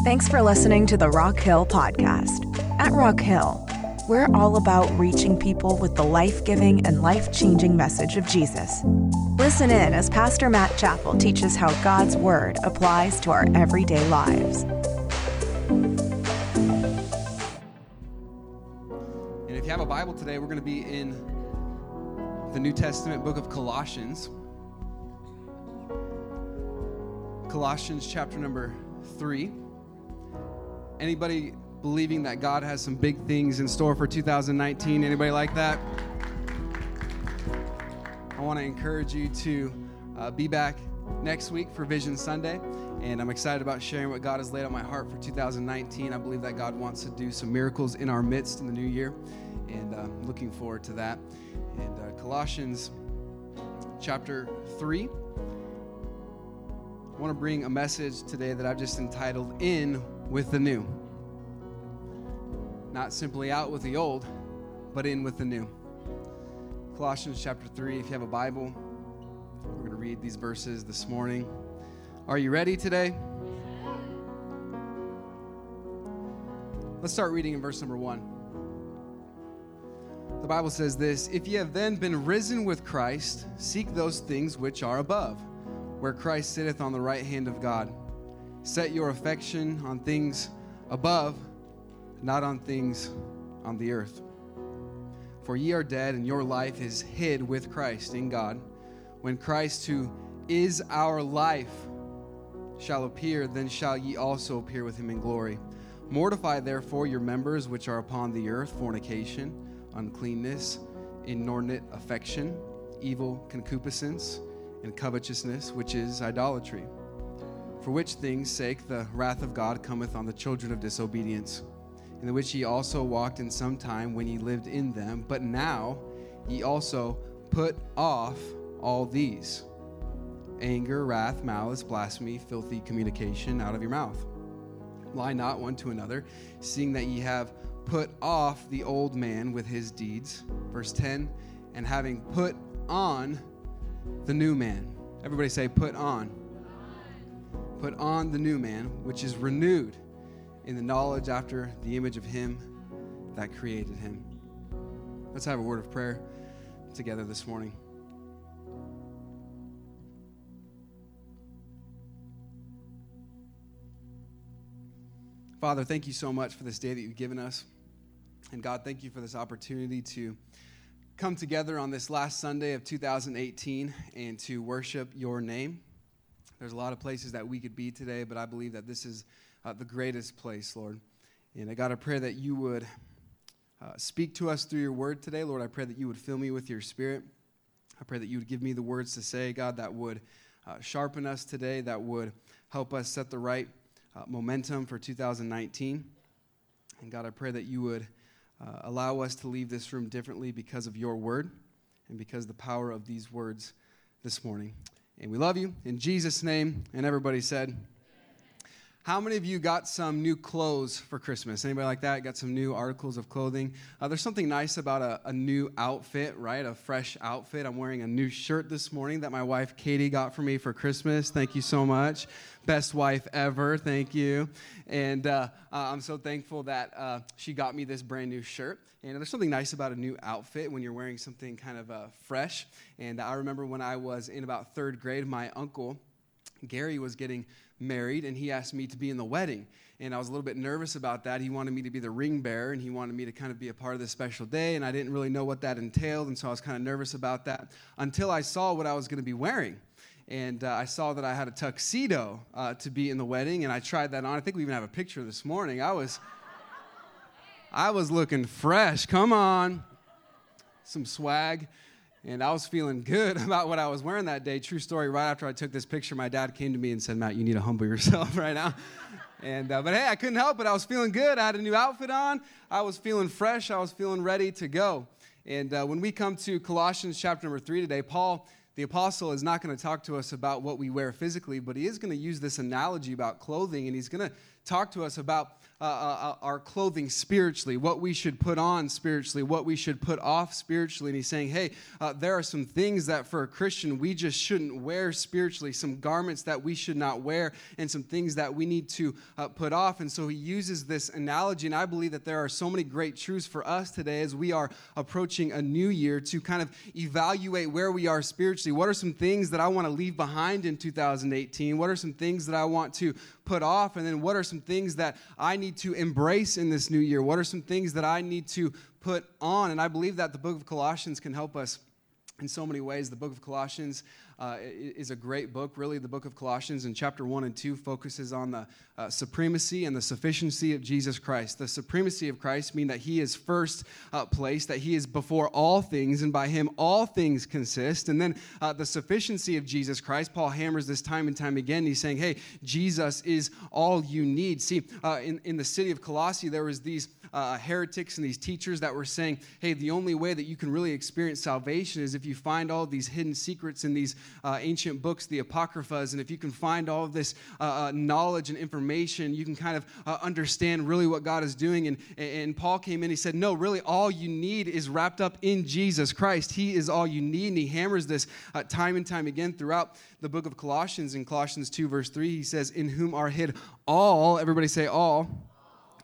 Thanks for listening to the Rock Hill Podcast. At Rock Hill, we're all about reaching people with the life giving and life changing message of Jesus. Listen in as Pastor Matt Chappell teaches how God's Word applies to our everyday lives. And if you have a Bible today, we're going to be in the New Testament book of Colossians. Colossians chapter number 3. Anybody believing that God has some big things in store for 2019? Anybody like that? I want to encourage you to uh, be back next week for Vision Sunday. And I'm excited about sharing what God has laid on my heart for 2019. I believe that God wants to do some miracles in our midst in the new year. And uh, looking forward to that. And uh, Colossians chapter 3. I want to bring a message today that I've just entitled In with the New. Not simply out with the old, but in with the new. Colossians chapter 3, if you have a Bible, we're going to read these verses this morning. Are you ready today? Let's start reading in verse number 1. The Bible says this If ye have then been risen with Christ, seek those things which are above, where Christ sitteth on the right hand of God. Set your affection on things above, not on things on the earth. For ye are dead, and your life is hid with Christ in God. When Christ, who is our life, shall appear, then shall ye also appear with him in glory. Mortify therefore your members which are upon the earth fornication, uncleanness, inordinate affection, evil concupiscence, and covetousness, which is idolatry. For which things' sake the wrath of God cometh on the children of disobedience, in the which ye also walked in some time when ye lived in them, but now ye also put off all these anger, wrath, malice, blasphemy, filthy communication out of your mouth. Lie not one to another, seeing that ye have put off the old man with his deeds. Verse 10 And having put on the new man. Everybody say, put on put on the new man, which is renewed in the knowledge after the image of him that created him. Let's have a word of prayer together this morning. Father, thank you so much for this day that you've given us. And God, thank you for this opportunity to come together on this last Sunday of 2018 and to worship your name. There's a lot of places that we could be today, but I believe that this is uh, the greatest place, Lord. And I got a prayer that you would uh, speak to us through your word today, Lord. I pray that you would fill me with your spirit. I pray that you would give me the words to say, God, that would uh, sharpen us today, that would help us set the right uh, momentum for 2019. And God, I pray that you would uh, allow us to leave this room differently because of your word and because the power of these words this morning. And we love you in Jesus' name. And everybody said, how many of you got some new clothes for Christmas? Anybody like that? Got some new articles of clothing? Uh, there's something nice about a, a, new outfit, right? A fresh outfit. I'm wearing a new shirt this morning that my wife Katie got for me for Christmas. Thank you so much. Best wife ever. Thank you. And uh, uh, I'm so thankful that uh, she got me this brand new shirt. And there's something nice about a new outfit when you're wearing something kind of uh, fresh. And I remember when I was in about third grade, my uncle, Gary, was getting married and he asked me to be in the wedding. And I was a little bit nervous about that. He wanted me to be the ring bearer and he wanted me to kind of be a part of this special day. And I didn't really know what that entailed. And so I was kind of nervous about that until I saw what I was going to be wearing. And uh, I saw that I had a tuxedo uh, to be in the wedding. And I tried that on. I think we even have a picture this morning. I was. I was looking fresh. Come on. Some swag. And I was feeling good about what I was wearing that day. True story, right after I took this picture, my dad came to me and said, Matt, you need to humble yourself right now. And, uh, but hey, I couldn't help it. I was feeling good. I had a new outfit on. I was feeling fresh. I was feeling ready to go. And uh, when we come to Colossians chapter number three today, Paul the apostle is not going to talk to us about what we wear physically, but he is going to use this analogy about clothing, and he's going to talk to us about uh, uh, uh, our clothing spiritually, what we should put on spiritually, what we should put off spiritually. And he's saying, hey, uh, there are some things that for a Christian we just shouldn't wear spiritually, some garments that we should not wear, and some things that we need to uh, put off. And so he uses this analogy, and I believe that there are so many great truths for us today as we are approaching a new year to kind of evaluate where we are spiritually. What are some things that I want to leave behind in 2018? What are some things that I want to put off? And then what are some things that I need to embrace in this new year? What are some things that I need to put on? And I believe that the book of Colossians can help us in so many ways. The book of Colossians uh, is a great book. Really, the book of Colossians in chapter 1 and 2 focuses on the uh, supremacy and the sufficiency of Jesus Christ. The supremacy of Christ mean that he is first uh, place, that he is before all things, and by him all things consist. And then uh, the sufficiency of Jesus Christ, Paul hammers this time and time again. He's saying, hey, Jesus is all you need. See, uh, in, in the city of Colossae, there was these uh, heretics and these teachers that were saying, hey, the only way that you can really experience salvation is if you find all these hidden secrets in these uh, ancient books, the Apocryphas, and if you can find all of this uh, uh knowledge and information, you can kind of uh, understand really what God is doing. And, and Paul came in, he said, no, really, all you need is wrapped up in Jesus Christ. He is all you need. And he hammers this uh, time and time again throughout the book of Colossians. In Colossians 2, verse 3, he says, In whom are hid all, everybody say all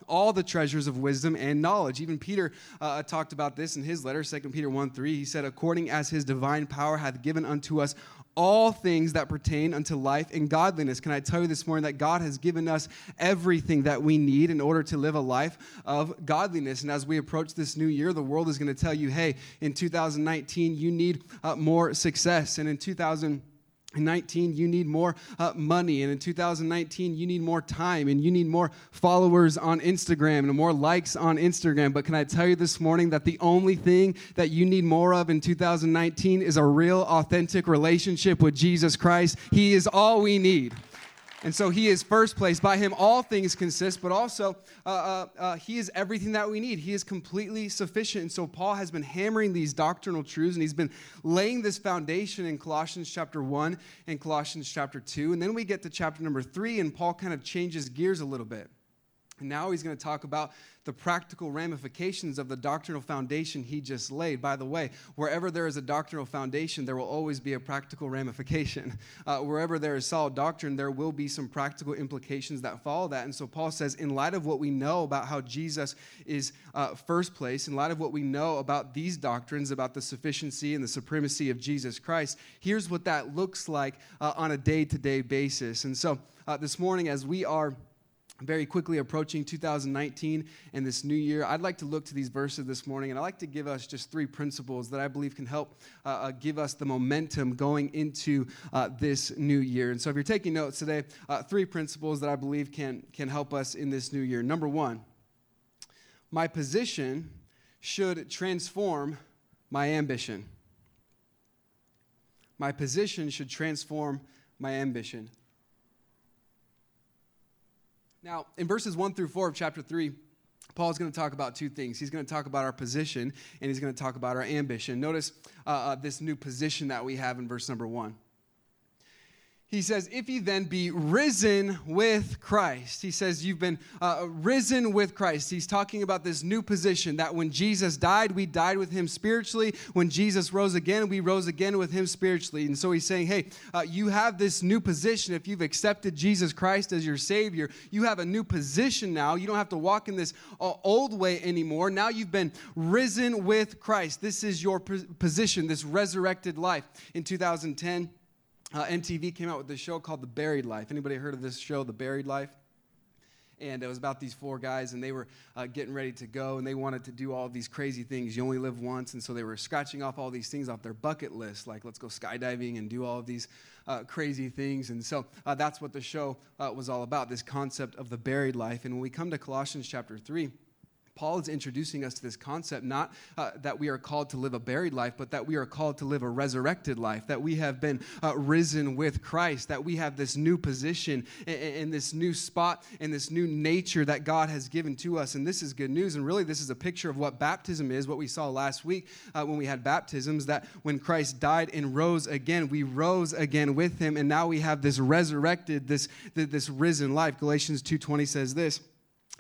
all the treasures of wisdom and knowledge. Even Peter uh, talked about this in his letter, 2 Peter 1 3. He said, According as his divine power hath given unto us all things that pertain unto life and godliness. Can I tell you this morning that God has given us everything that we need in order to live a life of godliness? And as we approach this new year, the world is going to tell you, hey, in 2019, you need uh, more success. And in 2000, in 19, you need more uh, money. And in 2019, you need more time and you need more followers on Instagram and more likes on Instagram. But can I tell you this morning that the only thing that you need more of in 2019 is a real, authentic relationship with Jesus Christ? He is all we need. And so he is first place. By him, all things consist, but also uh, uh, uh, he is everything that we need. He is completely sufficient. And so Paul has been hammering these doctrinal truths and he's been laying this foundation in Colossians chapter 1 and Colossians chapter 2. And then we get to chapter number 3, and Paul kind of changes gears a little bit. And now he's going to talk about the practical ramifications of the doctrinal foundation he just laid. By the way, wherever there is a doctrinal foundation, there will always be a practical ramification. Uh, wherever there is solid doctrine, there will be some practical implications that follow that. And so Paul says, in light of what we know about how Jesus is uh, first place, in light of what we know about these doctrines, about the sufficiency and the supremacy of Jesus Christ, here's what that looks like uh, on a day to day basis. And so uh, this morning, as we are very quickly approaching 2019 and this new year, I'd like to look to these verses this morning, and I'd like to give us just three principles that I believe can help uh, uh, give us the momentum going into uh, this new year. And so, if you're taking notes today, uh, three principles that I believe can, can help us in this new year. Number one, my position should transform my ambition. My position should transform my ambition. Now, in verses 1 through 4 of chapter 3, Paul's going to talk about two things. He's going to talk about our position and he's going to talk about our ambition. Notice uh, uh, this new position that we have in verse number 1 he says, if ye then be risen with Christ, he says, you've been uh, risen with Christ. He's talking about this new position that when Jesus died, we died with him spiritually. When Jesus rose again, we rose again with him spiritually. And so he's saying, hey, uh, you have this new position. If you've accepted Jesus Christ as your Savior, you have a new position now. You don't have to walk in this uh, old way anymore. Now you've been risen with Christ. This is your position, this resurrected life. In 2010, uh, MTV came out with this show called The Buried Life. Anybody heard of this show, The Buried Life? And it was about these four guys, and they were uh, getting ready to go, and they wanted to do all these crazy things. You only live once, and so they were scratching off all these things off their bucket list, like let's go skydiving and do all of these uh, crazy things. And so uh, that's what the show uh, was all about this concept of the buried life. And when we come to Colossians chapter 3, Paul is introducing us to this concept not uh, that we are called to live a buried life, but that we are called to live a resurrected life, that we have been uh, risen with Christ, that we have this new position and, this new spot and this new nature that God has given to us. And this is good news. And really, this is a picture of what baptism is, what we saw last week uh, when we had baptisms, that when Christ died and rose again, we rose again with him. And now we have this resurrected, this, this risen life. Galatians 2.20 says this.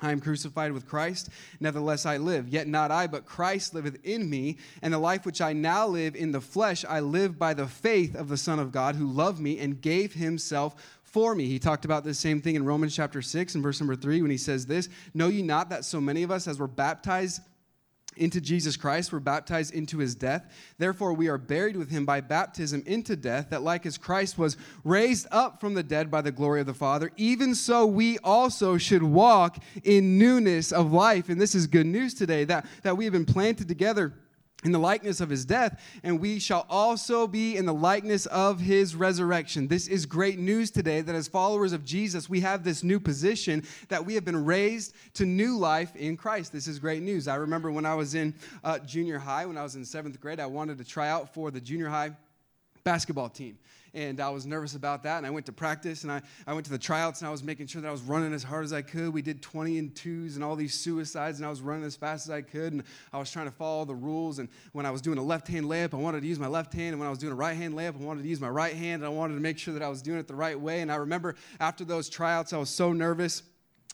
I am crucified with Christ, nevertheless I live. Yet not I, but Christ liveth in me. And the life which I now live in the flesh, I live by the faith of the Son of God, who loved me and gave himself for me. He talked about the same thing in Romans chapter 6 and verse number 3 when he says this Know ye not that so many of us, as were baptized into Jesus Christ, we're baptized into his death. Therefore, we are buried with him by baptism into death, that like as Christ was raised up from the dead by the glory of the Father, even so we also should walk in newness of life. And this is good news today that, that we have been planted together in the likeness of his death, and we shall also be in the likeness of his resurrection. This is great news today that as followers of Jesus, we have this new position that we have been raised to new life in Christ. This is great news. I remember when I was in uh, junior high, when I was in seventh grade, I wanted to try out for the junior high basketball team and I was nervous about that. And I went to practice and I, I went to the tryouts and I was making sure that I was running as hard as I could. We did 20 and twos and all these suicides, and I was running as fast as I could. And I was trying to follow the rules. And when I was doing a left hand layup, I wanted to use my left hand. And when I was doing a right hand layup, I wanted to use my right hand. And I wanted to make sure that I was doing it the right way. And I remember after those tryouts, I was so nervous.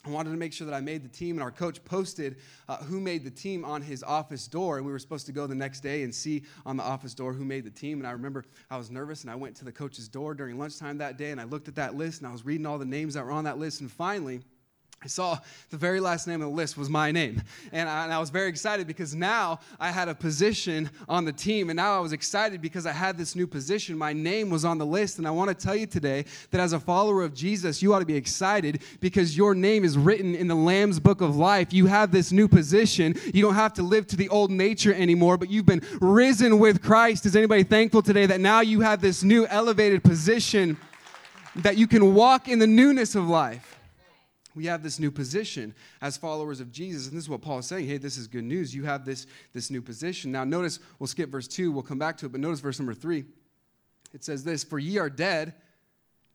I wanted to make sure that I made the team, and our coach posted uh, who made the team on his office door. And we were supposed to go the next day and see on the office door who made the team. And I remember I was nervous, and I went to the coach's door during lunchtime that day, and I looked at that list, and I was reading all the names that were on that list. And finally, I saw the very last name on the list was my name. And I, and I, was very excited because now I had a position on the team. And now I was excited because I had this new position. My name was on the list. And I want to tell you today that as a follower of Jesus, you ought to be excited because your name is written in the Lamb's book of life. You have this new position. You don't have to live to the old nature anymore, but you've been risen with Christ. Is anybody thankful today that now you have this new elevated position that you can walk in the newness of life? We have this new position as followers of Jesus. And this is what Paul is saying. Hey, this is good news. You have this, this new position. Now, notice, we'll skip verse 2, we'll come back to it, but notice verse number 3. It says this For ye are dead,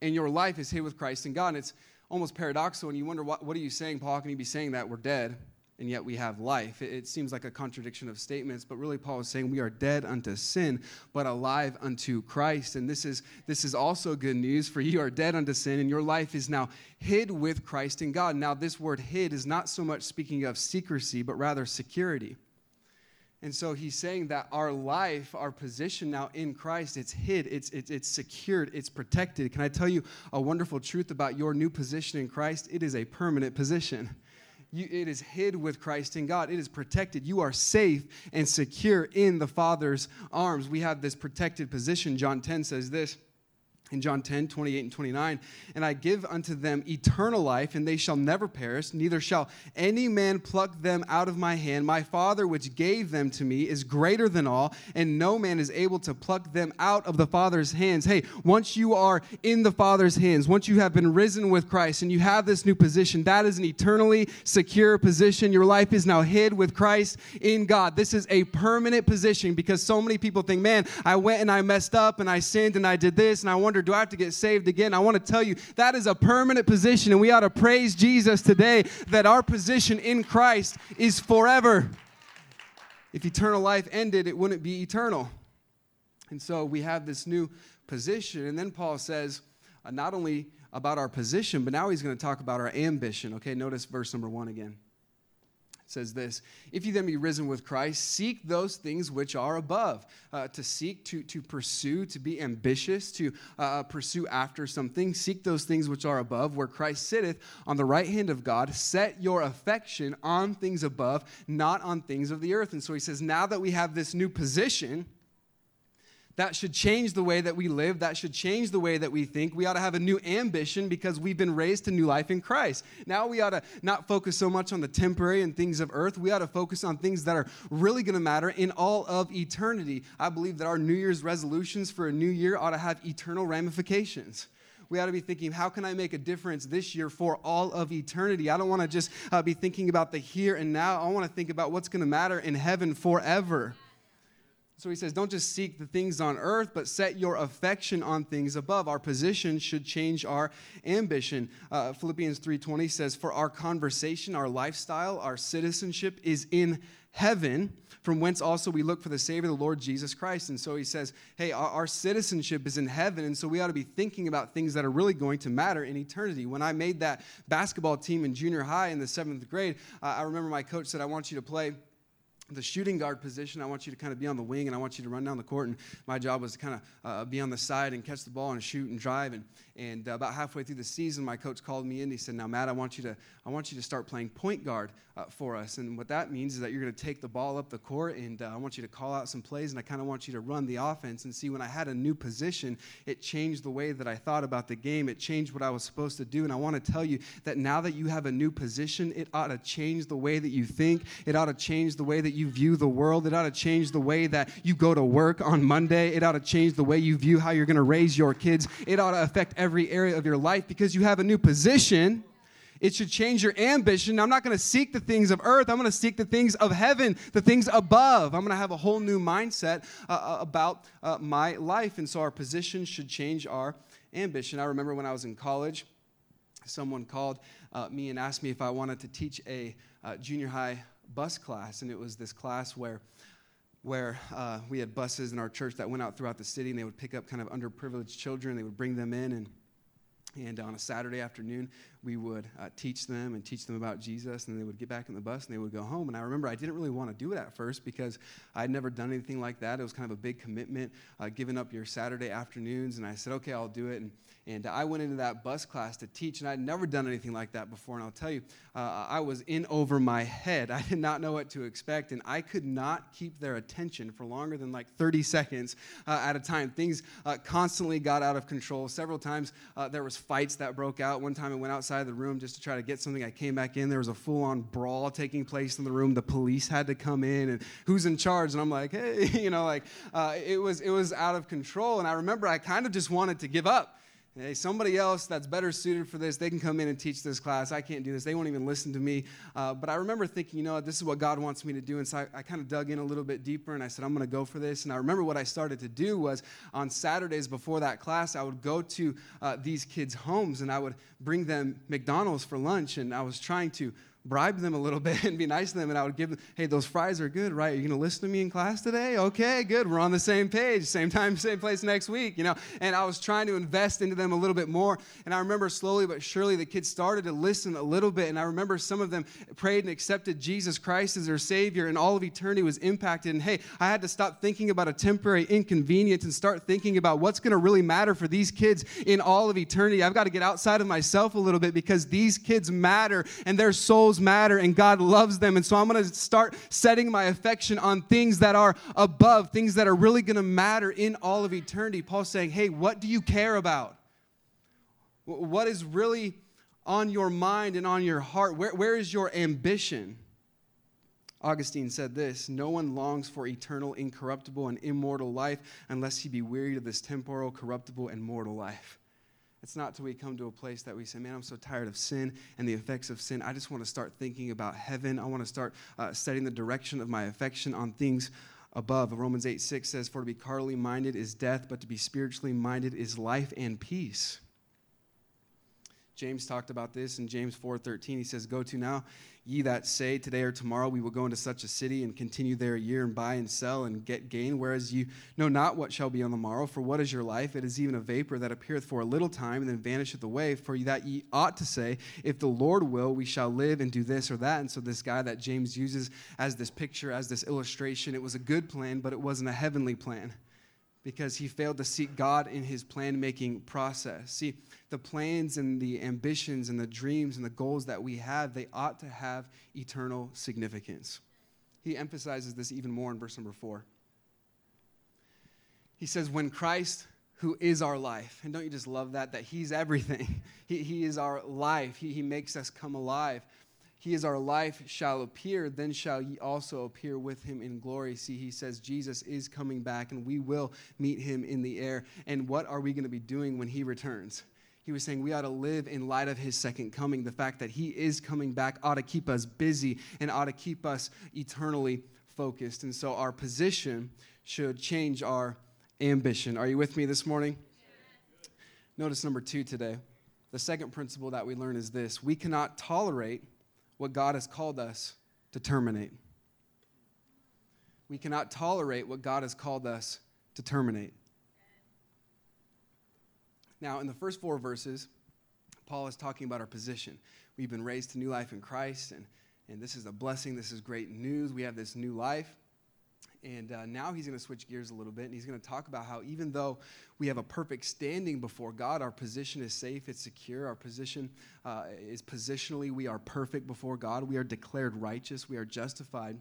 and your life is hid with Christ in God. And it's almost paradoxical, and you wonder, what, what are you saying, Paul? Can you be saying that we're dead? And yet we have life. It, seems like a contradiction of statements, but really Paul is saying we are dead unto sin, but alive unto Christ. And this is this is also good news for you are dead unto sin, and your life is now hid with Christ in God. Now, this word hid is not so much speaking of secrecy, but rather security. And so he's saying that our life, our position now in Christ, it's hid, it's, it's, it's secured, it's protected. Can I tell you a wonderful truth about your new position in Christ? It is a permanent position. You, it is hid with Christ in God. It is protected. You are safe and secure in the Father's arms. We have this protected position. John 10 says this in John 10, 28 and 29, and I give unto them eternal life, and they shall never perish, neither shall any man pluck them out of my hand. My Father, which gave them to me, is greater than all, and no man is able to pluck them out of the Father's hands. Hey, once you are in the Father's hands, once you have been risen with Christ, and you have this new position, that is an eternally secure position. Your life is now hid with Christ in God. This is a permanent position because so many people think, man, I went and I messed up, and I sinned, and I did this, and I wonder, do I have to get saved again? I want to tell you that is a permanent position, and we ought to praise Jesus today that our position in Christ is forever. If eternal life ended, it wouldn't be eternal. And so we have this new position. And then Paul says, uh, not only about our position, but now he's going to talk about our ambition. Okay, notice verse number one again says this If you then be risen with Christ, seek those things which are above. Uh, to seek, to, to pursue, to be ambitious, to uh, pursue after something. Seek those things which are above, where Christ sitteth on the right hand of God. Set your affection on things above, not on things of the earth. And so he says, Now that we have this new position, that should change the way that we live. That should change the way that we think. We ought to have a new ambition because we've been raised to new life in Christ. Now we ought to not focus so much on the temporary and things of earth. We ought to focus on things that are really going to matter in all of eternity. I believe that our New Year's resolutions for a new year ought to have eternal ramifications we ought to be thinking, how can I make a difference this year for all of eternity? I don't want to just uh, be thinking about the here and now. I want to think about what's going to matter in heaven forever. So he says, don't just seek the things on earth, but set your affection on things above. Our position should change our ambition. Uh, Philippians 3.20 says, for our conversation, our lifestyle, our citizenship is in heaven, from whence also we look for the Savior, the Lord Jesus Christ. And so he says, hey, our, our, citizenship is in heaven, and so we ought to be thinking about things that are really going to matter in eternity. When I made that basketball team in junior high in the seventh grade, uh, I remember my coach said, I want you to play – the shooting guard position, I want you to kind of be on the wing and I want you to run down the court. And my job was to kind of uh, be on the side and catch the ball and shoot and drive. And, and uh, about halfway through the season, my coach called me in. And He said, "Now, Matt, I want you to I want you to start playing point guard uh, for us. And what that means is that you're going to take the ball up the court, and uh, I want you to call out some plays, and I kind of want you to run the offense. And see, when I had a new position, it changed the way that I thought about the game. It changed what I was supposed to do. And I want to tell you that now that you have a new position, it ought to change the way that you think. It ought to change the way that you view the world. It ought to change the way that you go to work on Monday. It ought to change the way you view how you're going to raise your kids. It ought to affect every area of your life because you have a new position. It should change your ambition. I'm not going to seek the things of earth. I'm going to seek the things of heaven, the things above. I'm going to have a whole new mindset uh, uh, about uh, my life. And so our position should change our ambition. I remember when I was in college, someone called uh, me and asked me if I wanted to teach a uh, junior high bus class. And it was this class where where uh, we had buses in our church that went out throughout the city and they would pick up kind of underprivileged children. They would bring them in and and on a Saturday afternoon, we would uh, teach them and teach them about Jesus, and they would get back in the bus and they would go home. And I remember I didn't really want to do it at first because I'd never done anything like that. It was kind of a big commitment, uh, giving up your Saturday afternoons. And I said, okay, I'll do it. And, and I went into that bus class to teach, and I'd never done anything like that before. And I'll tell you, uh, I was in over my head. I did not know what to expect, and I could not keep their attention for longer than like 30 seconds uh, at a time. Things uh, constantly got out of control. Several times uh, there was fights that broke out. One time I went outside the room just to try to get something. I came back in. There was a full on brawl taking place in the room. The police had to come in and who's in charge? And I'm like, hey, you know, like uh, it, was, it was out of control. And I remember I kind of just wanted to give up. Hey, somebody else that's better suited for this, they can come in and teach this class. I can't do this. They won't even listen to me. Uh, but I remember thinking, you know, this is what God wants me to do. And so I, I kind of dug in a little bit deeper and I said, I'm going to go for this. And I remember what I started to do was on Saturdays before that class, I would go to uh, these kids' homes and I would bring them McDonald's for lunch. And I was trying to bribe them a little bit and be nice to them. And I would give them, hey, those fries are good, right? Are you going to listen to me in class today? Okay, good. We're on the same page. Same time, same place next week, you know? And I was trying to invest into them a little bit more. And I remember slowly but surely the kids started to listen a little bit. And I remember some of them prayed and accepted Jesus Christ as their Savior. And all of eternity was impacted. And hey, I had to stop thinking about a temporary inconvenience and start thinking about what's going to really matter for these kids in all of eternity. I've got to get outside of myself a little bit because these kids matter and their souls matter and God loves them. And so I'm going to start setting my affection on things that are above, things that are really going to matter in all of eternity. Paul's saying, hey, what do you care about? What is really on your mind and on your heart? Where, where is your ambition? Augustine said this No one longs for eternal, incorruptible, and immortal life unless he be wearied of this temporal, corruptible, and mortal life. It's not till we come to a place that we say, man, I'm so tired of sin and the effects of sin. I just want to start thinking about heaven. I want to start uh, setting the direction of my affection on things above. Romans 8 6 says, For to be carnally minded is death, but to be spiritually minded is life and peace. James talked about this in James 4:13. He says, "Go to now, ye that say, today or tomorrow we will go into such a city and continue there a year and buy and sell and get gain, whereas you know not what shall be on the morrow. For what is your life? It is even a vapor that appeareth for a little time and then vanisheth away. For that ye ought to say, if the Lord will, we shall live and do this or that." And so this guy that James uses as this picture, as this illustration, it was a good plan, but it wasn't a heavenly plan because he failed to seek God in his plan making process. See, the plans and the ambitions and the dreams and the goals that we have, they ought to have eternal significance. He emphasizes this even more in verse number four. He says, When Christ, who is our life, and don't you just love that? That He's everything. He, he is our life, he, he makes us come alive. He is our life, shall appear, then shall ye also appear with him in glory. See, he says Jesus is coming back and we will meet him in the air. And what are we going to be doing when he returns? He was saying we ought to live in light of his second coming. The fact that he is coming back ought to keep us busy and ought to keep us eternally focused. And so our position should change our ambition. Are you with me this morning? Notice number two today. The second principle that we learn is this we cannot tolerate what God has called us to terminate. We cannot tolerate what God has called us to terminate. Now, in the first four verses, Paul is talking about our position. We've been raised to new life in Christ, and, and this is a blessing. This is great news. We have this new life. And uh, now he's going to switch gears a little bit, and he's going to talk about how even though we have a perfect standing before God, our position is safe, it's secure. Our position uh, is positionally, we are perfect before God. We are declared righteous, we are justified.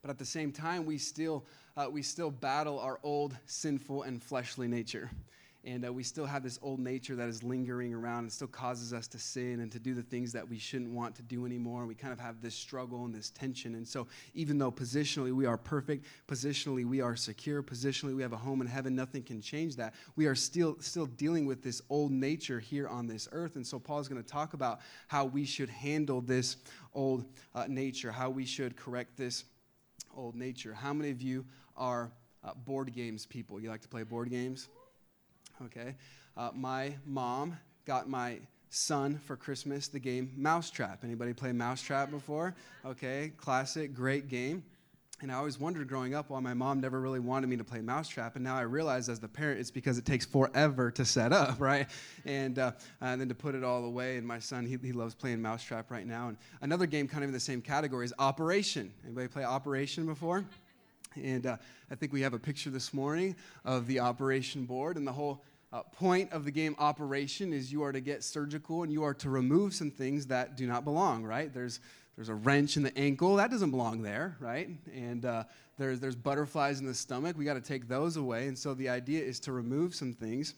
But at the same time, we still, uh, we still battle our old sinful and fleshly nature and uh, we still have this old nature that is lingering around and still causes us to sin and to do the things that we shouldn't want to do anymore. We kind of have this struggle and this tension. And so, even though positionally we are perfect, positionally we are secure, positionally we have a home in heaven, nothing can change that. We are still still dealing with this old nature here on this earth. And so, Paul is going to talk about how we should handle this old uh, nature, how we should correct this old nature. How many of you are uh, board games people? You like to play board games? Okay? Uh, my mom got my son for Christmas the game Mousetrap. Anybody play Mousetrap before? Okay, classic, great game. And I always wondered growing up why my mom never really wanted me to play Mousetrap. And now I realize as the parent, it's because it takes forever to set up, right? And, uh, and then to put it all away. And my son, he, he loves playing Mousetrap right now. And another game kind of in the same category is Operation. Anybody play Operation before? And uh, I think we have a picture this morning of the operation board. And the whole uh, point of the game operation is you are to get surgical and you are to remove some things that do not belong, right? There's, there's a wrench in the ankle, that doesn't belong there, right? And uh, there's, there's butterflies in the stomach, we got to take those away. And so the idea is to remove some things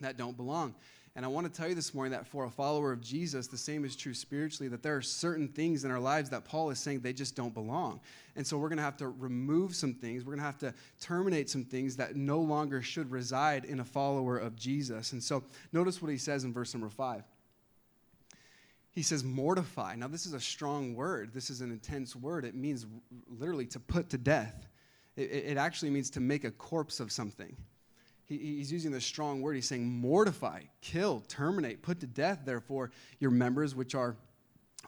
that don't belong. And I want to tell you this morning that for a follower of Jesus, the same is true spiritually, that there are certain things in our lives that Paul is saying they just don't belong. And so we're going to have to remove some things. We're going to have to terminate some things that no longer should reside in a follower of Jesus. And so notice what he says in verse number five. He says, mortify. Now, this is a strong word. This is an intense word. It means literally to put to death. It, it actually means to make a corpse of something he, he's using this strong word. He's saying, mortify, kill, terminate, put to death, therefore, your members which are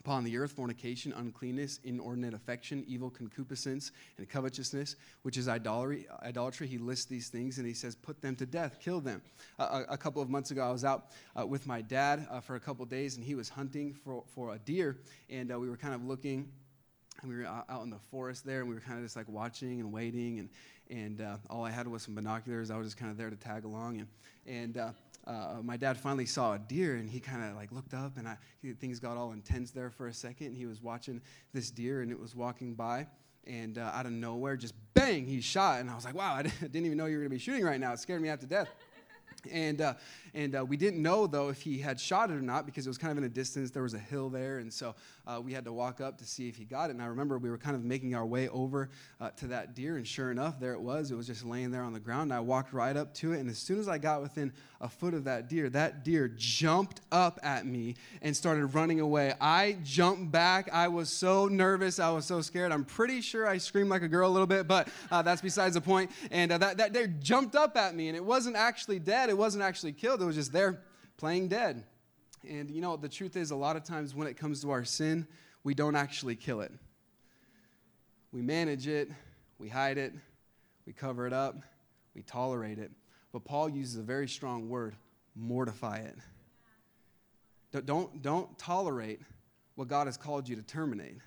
upon the earth fornication, uncleanness, inordinate affection, evil concupiscence, and covetousness, which is idolatry. idolatry. He lists these things and he says, put them to death, kill them. Uh, a, a, couple of months ago, I was out uh, with my dad uh, for a couple of days and he was hunting for, for a deer, and uh, we were kind of looking. And we were out in the forest there, and we were kind of just like watching and waiting. And, and uh, all I had was some binoculars. I was just kind of there to tag along, and and uh, uh, my dad finally saw a deer, and he kind of like looked up, and I, he, things got all intense there for a second. And he was watching this deer, and it was walking by, and uh, out of nowhere, just bang, he shot, and I was like, wow, I didn't even know you were gonna be shooting right now. It scared me half to death. And, uh, and uh, we didn't know, though, if he had shot it or not because it was kind of in a distance. There was a hill there. And so uh, we had to walk up to see if he got it. And I remember we were kind of making our way over uh, to that deer. And sure enough, there it was. It was just laying there on the ground. And I walked right up to it. And as soon as I got within a foot of that deer, that deer jumped up at me and started running away. I jumped back. I was so nervous. I was so scared. I'm pretty sure I screamed like a girl a little bit, but uh, that's besides the point. And uh, that, that deer jumped up at me. And it wasn't actually dead. It wasn't actually killed. It was just there playing dead. And you know, the truth is, a lot of times when it comes to our sin, we don't actually kill it. We manage it, we hide it, we cover it up, we tolerate it. But Paul uses a very strong word mortify it. Don't, don't tolerate what God has called you to terminate.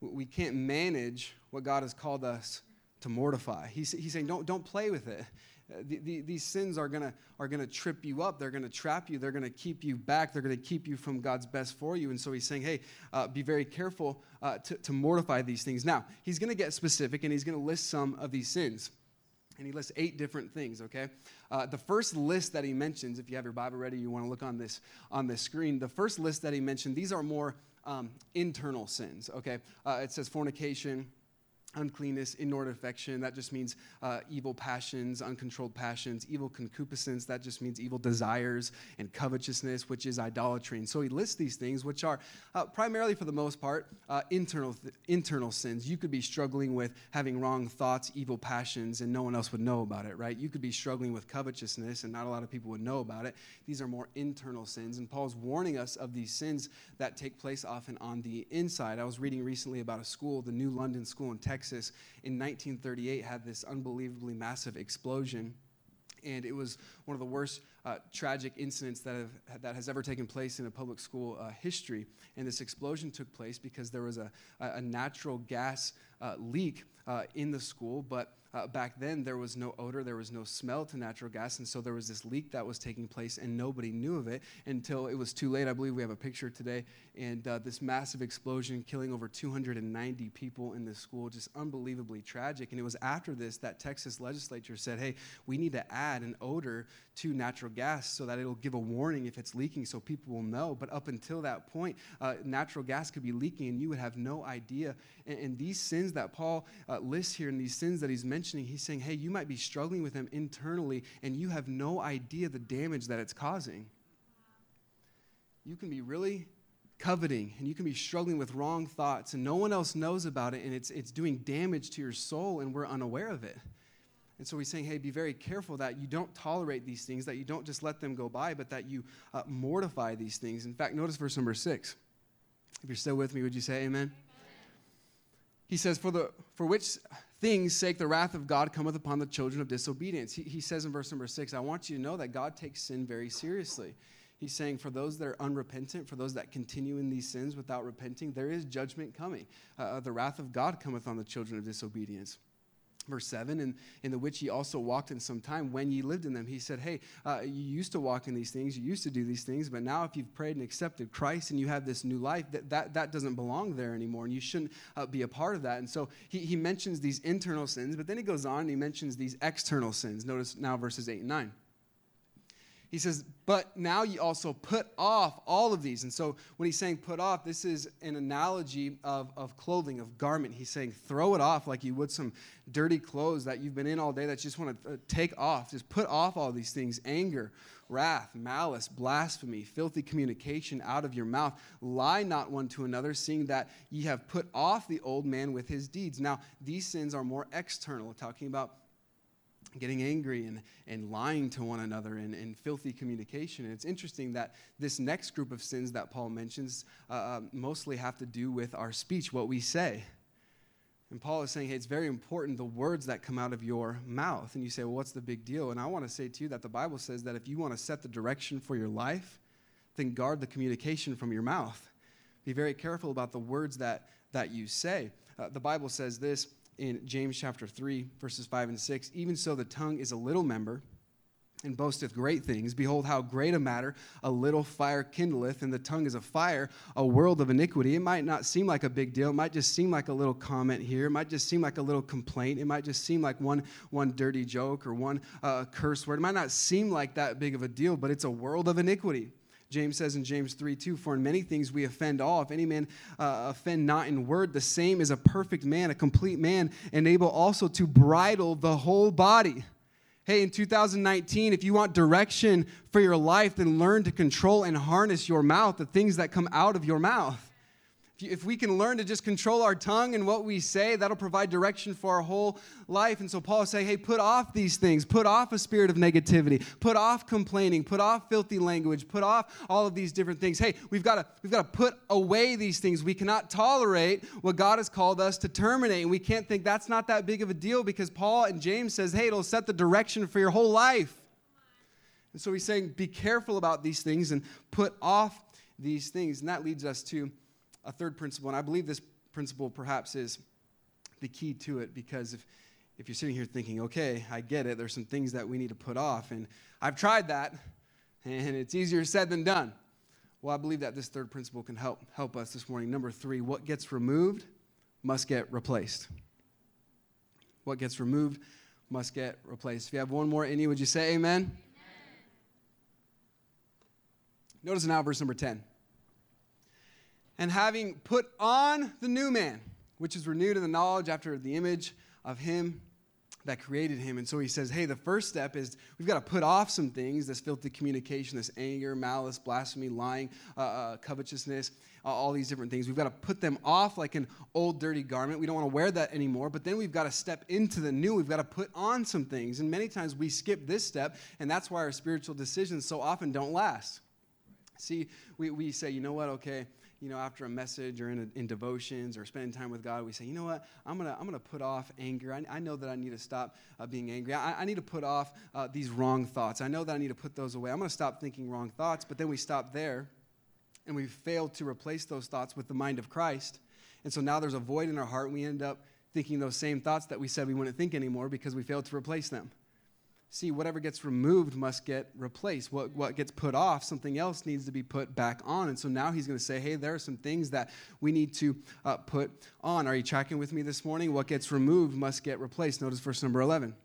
We can't manage what God has called us to mortify. He's, he's saying, don't, don't play with it. Uh, the, the, these sins are going are gonna trip you up. They're going to trap you. They're going to keep you back. They're going to keep you from God's best for you. And so he's saying, hey, uh, be very careful uh, to, to mortify these things. Now, he's going to get specific and he's going to list some of these sins. And he lists eight different things, okay? Uh, the first list that he mentions, if you have your Bible ready, you want to look on this on this screen. The first list that he mentioned, these are more um, internal sins, okay? Uh, it says fornication, uncleanness, inordinate affection. That just means uh, evil passions, uncontrolled passions, evil concupiscence. That just means evil desires and covetousness, which is idolatry. And so he lists these things, which are uh, primarily, for the most part, uh, internal th- internal sins. You could be struggling with having wrong thoughts, evil passions, and no one else would know about it, right? You could be struggling with covetousness, and not a lot of people would know about it. These are more internal sins, and Paul's warning us of these sins that take place often on the inside. I was reading recently about a school, the New London School in Texas Texas in 1938 had this unbelievably massive explosion. And it was one of the worst uh, tragic incidents that, have, that has ever taken place in a public school uh, history. And this explosion took place because there was a, a natural gas uh, leak uh, in the school, but uh, back then there was no odor, there was no smell to natural gas, and so there was this leak that was taking place, and nobody knew of it until it was too late. I believe we have a picture today, and uh, this massive explosion killing over 290 people in this school, just unbelievably tragic. And it was after this that Texas legislature said, hey, we need to add an odor to natural gas so that it'll give a warning if it's leaking so people will know. But up until that point, uh, natural gas could be leaking and you would have no idea. And, and these sins that Paul uh, lists here and these sins that he's mentioning, he's saying, hey, you might be struggling with them internally and you have no idea the damage that it's causing. You can be really coveting and you can be struggling with wrong thoughts and no one else knows about it and it's, it's doing damage to your soul and we're unaware of it. And so he's saying, hey, be very careful that you don't tolerate these things, that you don't just let them go by, but that you uh, mortify these things. In fact, notice verse number six. If you're still with me, would you say amen? amen? He says, for, the, for which things sake the wrath of God cometh upon the children of disobedience. He, he says in verse number six, I want you to know that God takes sin very seriously. He's saying, for those that are unrepentant, for those that continue in these sins without repenting, there is judgment coming. Uh, the wrath of God cometh on the children of disobedience verse 7 and in the which ye also walked in some time when ye lived in them. He said hey uh, you used to walk in these things you used to do these things but now if you've prayed and accepted christ and you have this new life that that, that doesn't belong there anymore and you shouldn't uh, be a part of that. And so he, he mentions these internal sins but then he goes on and he mentions these external sins. Notice now verses 8 and 9 he says, but now you also put off all of these. And so when he's saying put off, this is an analogy of, of clothing, of garment. He's saying throw it off like you would some dirty clothes that you've been in all day that you just want to uh, take off. Just put off all these things anger, wrath, malice, blasphemy, filthy communication out of your mouth. Lie not one to another, seeing that ye have put off the old man with his deeds. Now, these sins are more external, talking about getting angry and, and lying to one another and, and filthy communication. And it's interesting that this next group of sins that Paul mentions uh, uh, mostly have to do with our speech, what we say. And Paul is saying, hey, it's very important the words that come out of your mouth. And you say, well, what's the big deal? And I want to say to you that the Bible says that if you want to set the direction for your life, then guard the communication from your mouth. Be very careful about the words that, that you say. Uh, the Bible says this in James chapter 3, verses 5 and 6. Even so, the tongue is a little member and boasteth great things. Behold, how great a matter a little fire kindleth, and the tongue is a fire, a world of iniquity. It might not seem like a big deal. It might just seem like a little comment here. It might just seem like a little complaint. It might just seem like one, one dirty joke or one uh, curse word. It might not seem like that big of a deal, but it's a world of iniquity. James says in James 3 2, For in many things we offend all. If any man uh, offend not in word, the same is a perfect man, a complete man, and able also to bridle the whole body. Hey, in 2019, if you want direction for your life, then learn to control and harness your mouth, the things that come out of your mouth. If we can learn to just control our tongue and what we say, that'll provide direction for our whole life. And so Paul saying, hey, put off these things. Put off a spirit of negativity. Put off complaining. Put off filthy language. Put off all of these different things. Hey, we've got to we've got to put away these things. We cannot tolerate what God has called us to terminate. And we can't think that's not that big of a deal because Paul and James says, hey, it'll set the direction for your whole life. And so he's saying, be careful about these things and put off these things. And that leads us to a third principle, and I believe this principle perhaps is the key to it because if, if you're sitting here thinking, okay, I get it, there's some things that we need to put off, and I've tried that, and it's easier said than done. Well, I believe that this third principle can help, help us this morning. Number three, what gets removed must get replaced. What gets removed must get replaced. If you have one more in you, would you say amen? amen. Notice now verse number 10 and having put on the new man. which is renewed in the knowledge after the image of him that created him. And so he says, hey, the first step is we've got to put off some things this filthy communication, this anger, malice, blasphemy, lying, uh, uh, covetousness, uh, all these different things. We've got to put them off like an old dirty garment. We don't want to wear that anymore. But then we've got to step into the new. We've got to put on some things. And many times we skip this step, and that's why our spiritual decisions so often don't last. See, we, we say, you know what, okay you know, after a message or in, a, in devotions or spending time with God, we say, you know what, I'm going to I'm gonna put off anger. I, I know that I need to stop uh, being angry. I, I, need to put off uh, these wrong thoughts. I know that I need to put those away. I'm going to stop thinking wrong thoughts. But then we stop there and we fail to replace those thoughts with the mind of Christ. And so now there's a void in our heart and we end up thinking those same thoughts that we said we wouldn't think anymore because we failed to replace them see, whatever gets removed must get replaced. What, what gets put off, something else needs to be put back on. And so now he's going to say, hey, there are some things that we need to uh, put on. Are you tracking with me this morning? What gets removed must get replaced. Notice verse number 11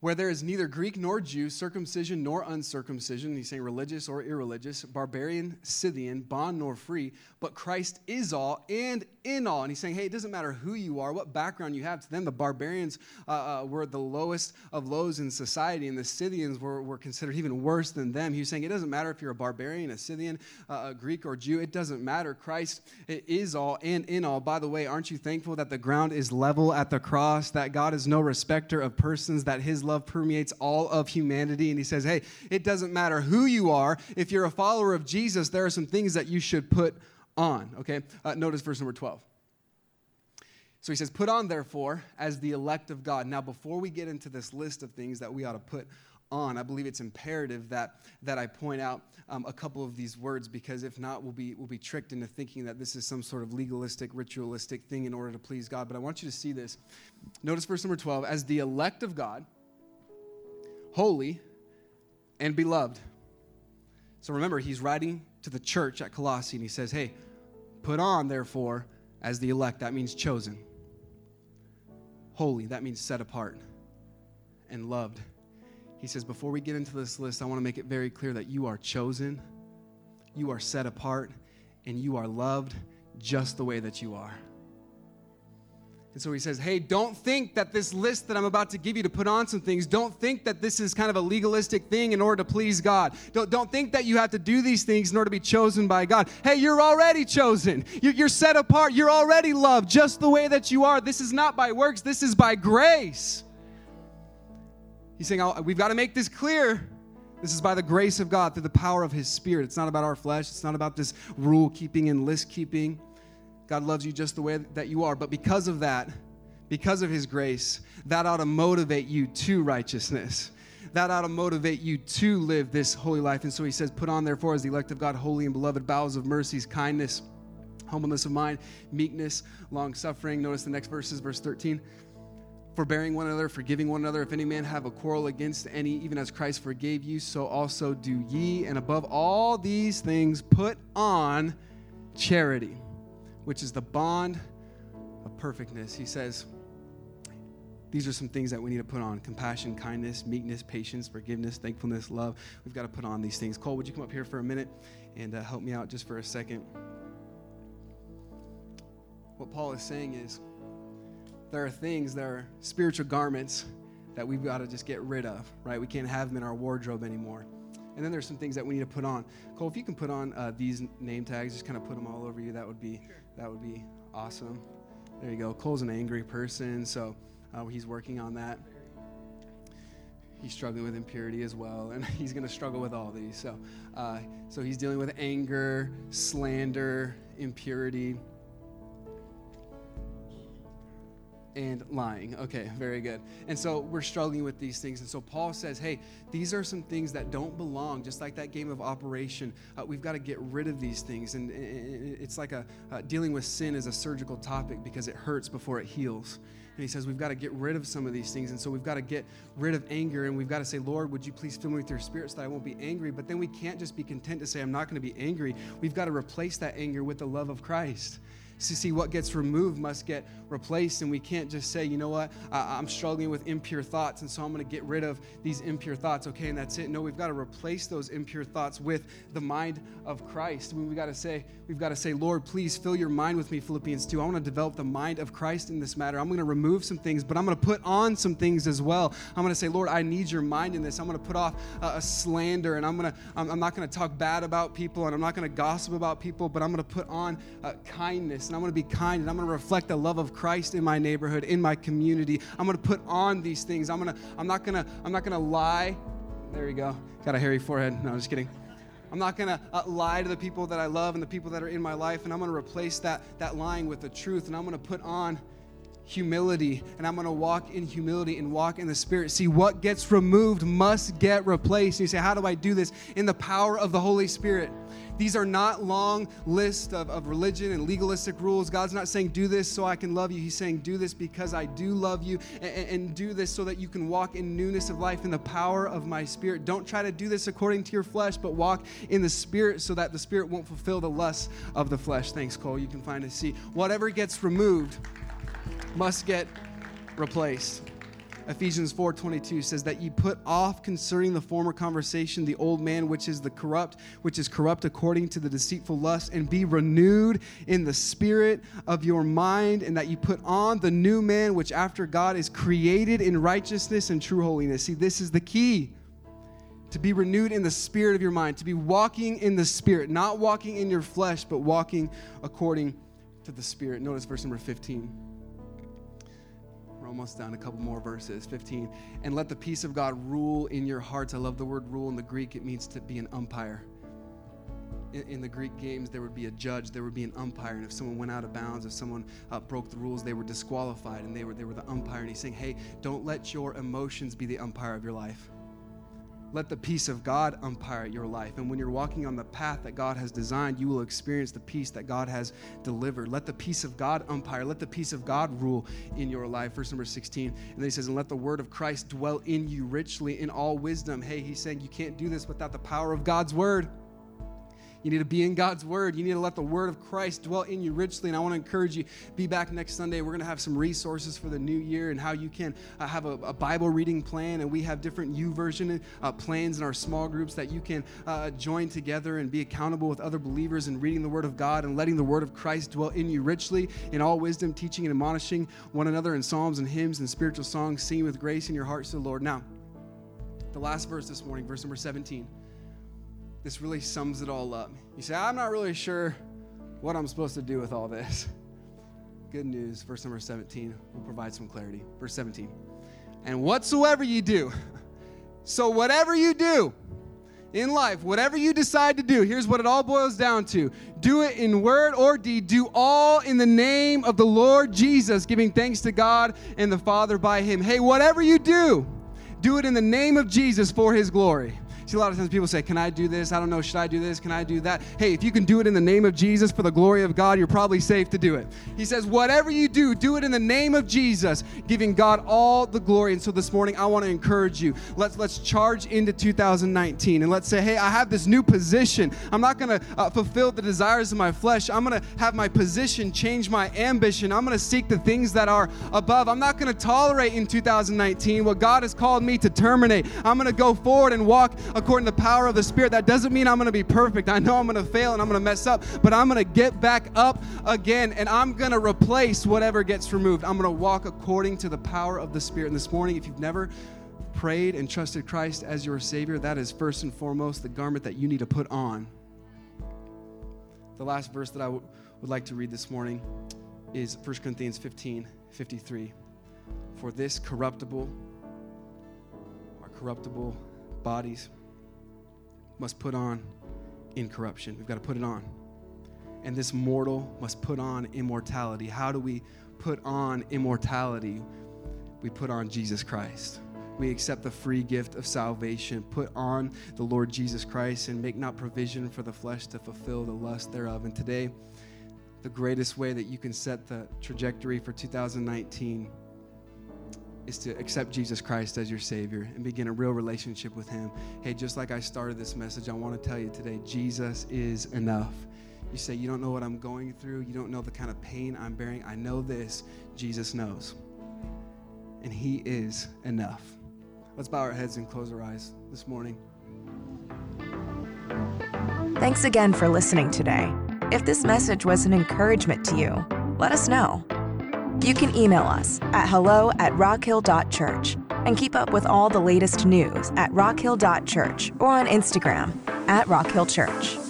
where there is neither Greek nor Jew, circumcision nor uncircumcision, he's saying religious or irreligious, barbarian, Scythian, bond nor free, but Christ is all and in all. And he's saying, hey, it doesn't matter who you are, what background you have. To them, the barbarians uh, uh, were the lowest of lows in society, and the Scythians were, were considered even worse than them. He was saying, it doesn't matter if you're a barbarian, a Scythian, uh, a Greek, or Jew, it doesn't matter. Christ is all and in all. By the way, aren't you thankful that the ground is level at the cross, that God is no respecter of persons, that his love permeates all of humanity. And he says, hey, it doesn't matter who you are. If you're a follower of Jesus, there are some things that you should put on. Okay? Uh, notice verse number 12. So he says, Put on, therefore, as the elect of God. Now, before we get into this list of things that we ought to put on, I believe it's imperative that, that I point out um, a couple of these words because if not, we'll be, we'll be tricked into thinking that this is some sort of legalistic, ritualistic thing in order to please God. But I want you to see this. Notice verse number 12 as the elect of God holy, and beloved. So remember, he's writing to the church at Colossae, and he says, Hey, put on, therefore, as the elect. That means chosen. Holy, that means set apart. And loved. He says, Before we get into this list, I want to make it very clear that you are chosen, you are set apart, and you are loved just the way that you are. And so he says, Hey, don't think that this list that I'm about to give you to put on some things, don't think that this is kind of a legalistic thing in order to please God. Don't, don't think that you have to do these things in order to be chosen by God. Hey, you're already chosen. You're you're set apart. You're already loved just the way that you are. This is not by works, this is by grace. He's saying, We've got to make this clear. This is by the grace of God through the power of His Spirit. It's not about our flesh, it's not about this rule keeping and list keeping. God loves you just the way that you are. But because of that, because of his grace, that ought to motivate you to righteousness. That ought to motivate you to live this holy life. And so he says, Put on, therefore, as the elect of God, holy and beloved, bowels of mercies, kindness, humbleness of mind, meekness, long suffering. Notice the next verses, verse 13. Forbearing one another, forgiving one another. If any man have a quarrel against any, even as Christ forgave you, so also do ye. And above all these things, put on charity which is the bond of perfectness. He says, these are some things that we need to put on compassion, kindness, meekness, patience, forgiveness, thankfulness, love. We've got to put on these things. Cole, would you come up here for a minute and uh, help me out just for a second? What Paul is saying is there are things, there are spiritual garments that we've got to just get rid of, right? We can't have them in our wardrobe anymore. And then there's some things that we need to put on. Cole, if you can put on uh, these name tags, just kind of put them all over you, that would be that would be awesome. There you go. Cole's an angry person, so uh, he's working on that. He's struggling with impurity as well, and he's going to struggle with all these. So, uh, so he's dealing with anger, slander, impurity. And lying. Okay, very good. And so we're struggling with these things. And so Paul says, hey, these are some things that don't belong, just like that game of operation. Uh, we've got to get rid of these things. And it's like a uh, dealing with sin is a surgical topic because it hurts before it heals. And he says, we've got to get rid of some of these things. And so we've got to get rid of anger and we've got to say, Lord, would you please fill me with your spirit so that I won't be angry? But then we can't just be content to say, I'm not going to be angry. We've got to replace that anger with the love of Christ See, see, what gets removed must get replaced, and we can't just say, you know what, I, am struggling with impure thoughts, and so I'm going to get rid of these impure thoughts, okay, and that's it. No, we've got to replace those impure thoughts with the mind of Christ. I mean, we got to say, we've got to say, Lord, please fill your mind with me, Philippians 2. I want to develop the mind of Christ in this matter. I'm going to remove some things, but I'm going to put on some things as well. I'm going to say, Lord, I need your mind in this. I'm going to put off uh, a slander, and I'm going to, I'm, I'm not going to talk bad about people, and I'm not going to gossip about people, but I'm going to put on uh, kindness and I'm going to be kind and I'm going to reflect the love of Christ in my neighborhood, in my community. I'm going to put on these things. I'm going to I'm not going to I'm not going to lie. There you go. Got a hairy forehead. No, I'm just kidding. I'm not going to uh, lie to the people that I love and the people that are in my life and I'm going to replace that that lying with the truth and I'm going to put on humility and I'm going to walk in humility and walk in the spirit. See, what gets removed must get replaced. You say, How do I do this? In the power of the Holy Spirit. These are not long lists of, of religion and legalistic rules. God's not saying, do this so I can love you. He's saying, do this because I do love you, and, and do this so that you can walk in newness of life in the power of my spirit. Don't try to do this according to your flesh, but walk in the spirit so that the spirit won't fulfill the lusts of the flesh. Thanks, Cole. You can find a seat. Whatever gets removed must get replaced. Ephesians 4:22 says that ye put off concerning the former conversation the old man which is the corrupt which is corrupt according to the deceitful lust and be renewed in the spirit of your mind and that you put on the new man which after God is created in righteousness and true holiness. See this is the key. To be renewed in the spirit of your mind, to be walking in the spirit, not walking in your flesh, but walking according to the spirit. Notice verse number 15 almost done. A couple more verses. 15. And let the peace of God rule in your hearts. I love the word rule in the Greek. It means to be an umpire. In, in the Greek games, there would be a judge, there would be an umpire. And if someone went out of bounds, if someone uh, broke the rules, they were disqualified and they were, they were the umpire. And he's saying, hey, don't let your emotions be the umpire of your life. Let the peace of God umpire your life. And when you're walking on the path that God has designed, you will experience the peace that God has delivered. Let the peace of God umpire. Let the peace of God rule in your life. Verse number 16. And then he says, And let the word of Christ dwell in you richly in all wisdom. Hey, he's saying you can't do this without the power of God's word. You need to be in God's Word. You need to let the Word of Christ dwell in you richly. And I want to encourage you, be back next Sunday. We're going to have some resources for the new year and how you can uh, have a, a, Bible reading plan. And we have different YouVersion uh, plans in our small groups that you can uh, join together and be accountable with other believers in reading the Word of God and letting the Word of Christ dwell in you richly in all wisdom, teaching and admonishing one another in psalms and hymns and spiritual songs, singing with grace in your hearts to the Lord. Now, the last verse this morning, verse number 17 this really sums it all up. You say, I'm not really sure what I'm supposed to do with all this. Good news, verse number 17 will provide some clarity. Verse 17. And whatsoever you do, so whatever you do in life, whatever you decide to do, here's what it all boils down to do it in word or deed, do all in the name of the Lord Jesus, giving thanks to God and the Father by Him. Hey, whatever you do, do it in the name of Jesus for His glory. See, a lot of times people say, Can I do this? I don't know. Should I do this? Can I do that? Hey, if you can do it in the name of Jesus for the glory of God, you're probably safe to do it. He says, Whatever you do, do it in the name of Jesus, giving God all the glory. And so this morning, I want to encourage you. Let's, let's charge into 2019 and let's say, Hey, I have this new position. I'm not going to uh, fulfill the desires of my flesh. I'm going to have my position change my ambition. I'm going to seek the things that are above. I'm not going to tolerate in 2019 what God has called me to terminate. I'm going to go forward and walk according to the power of the Spirit. That doesn't mean I'm going to be perfect. I know I'm going to fail and I'm going to mess up, but I'm going to get back up again and I'm going to replace whatever gets removed. I'm going to walk according to the power of the Spirit. And this morning, if you've never prayed and trusted Christ as your Savior, that is first and foremost the garment that you need to put on. The last verse that I w- would like to read this morning is 1 Corinthians 15 53. For this corruptible, our corruptible bodies, must put on incorruption. We've got to put it on. And this mortal must put on immortality. How do we put on immortality? We put on Jesus Christ. We accept the free gift of salvation, put on the Lord Jesus Christ, and make not provision for the flesh to fulfill the lust thereof. And today, the greatest way that you can set the trajectory for 2019 is to accept Jesus Christ as your Savior and begin a real relationship with Him. Hey, just like I started this message, I want to tell you today Jesus is enough. You say, You don't know what I'm going through. You don't know the kind of pain I'm bearing. I know this. Jesus knows. And He is enough. Let's bow our heads and close our eyes this morning. Thanks again for listening today. If this message was an encouragement to you, let us know. You can email us at hello at rockhill.church and keep up with all the latest news at rockhill.church or on Instagram at rockhillchurch.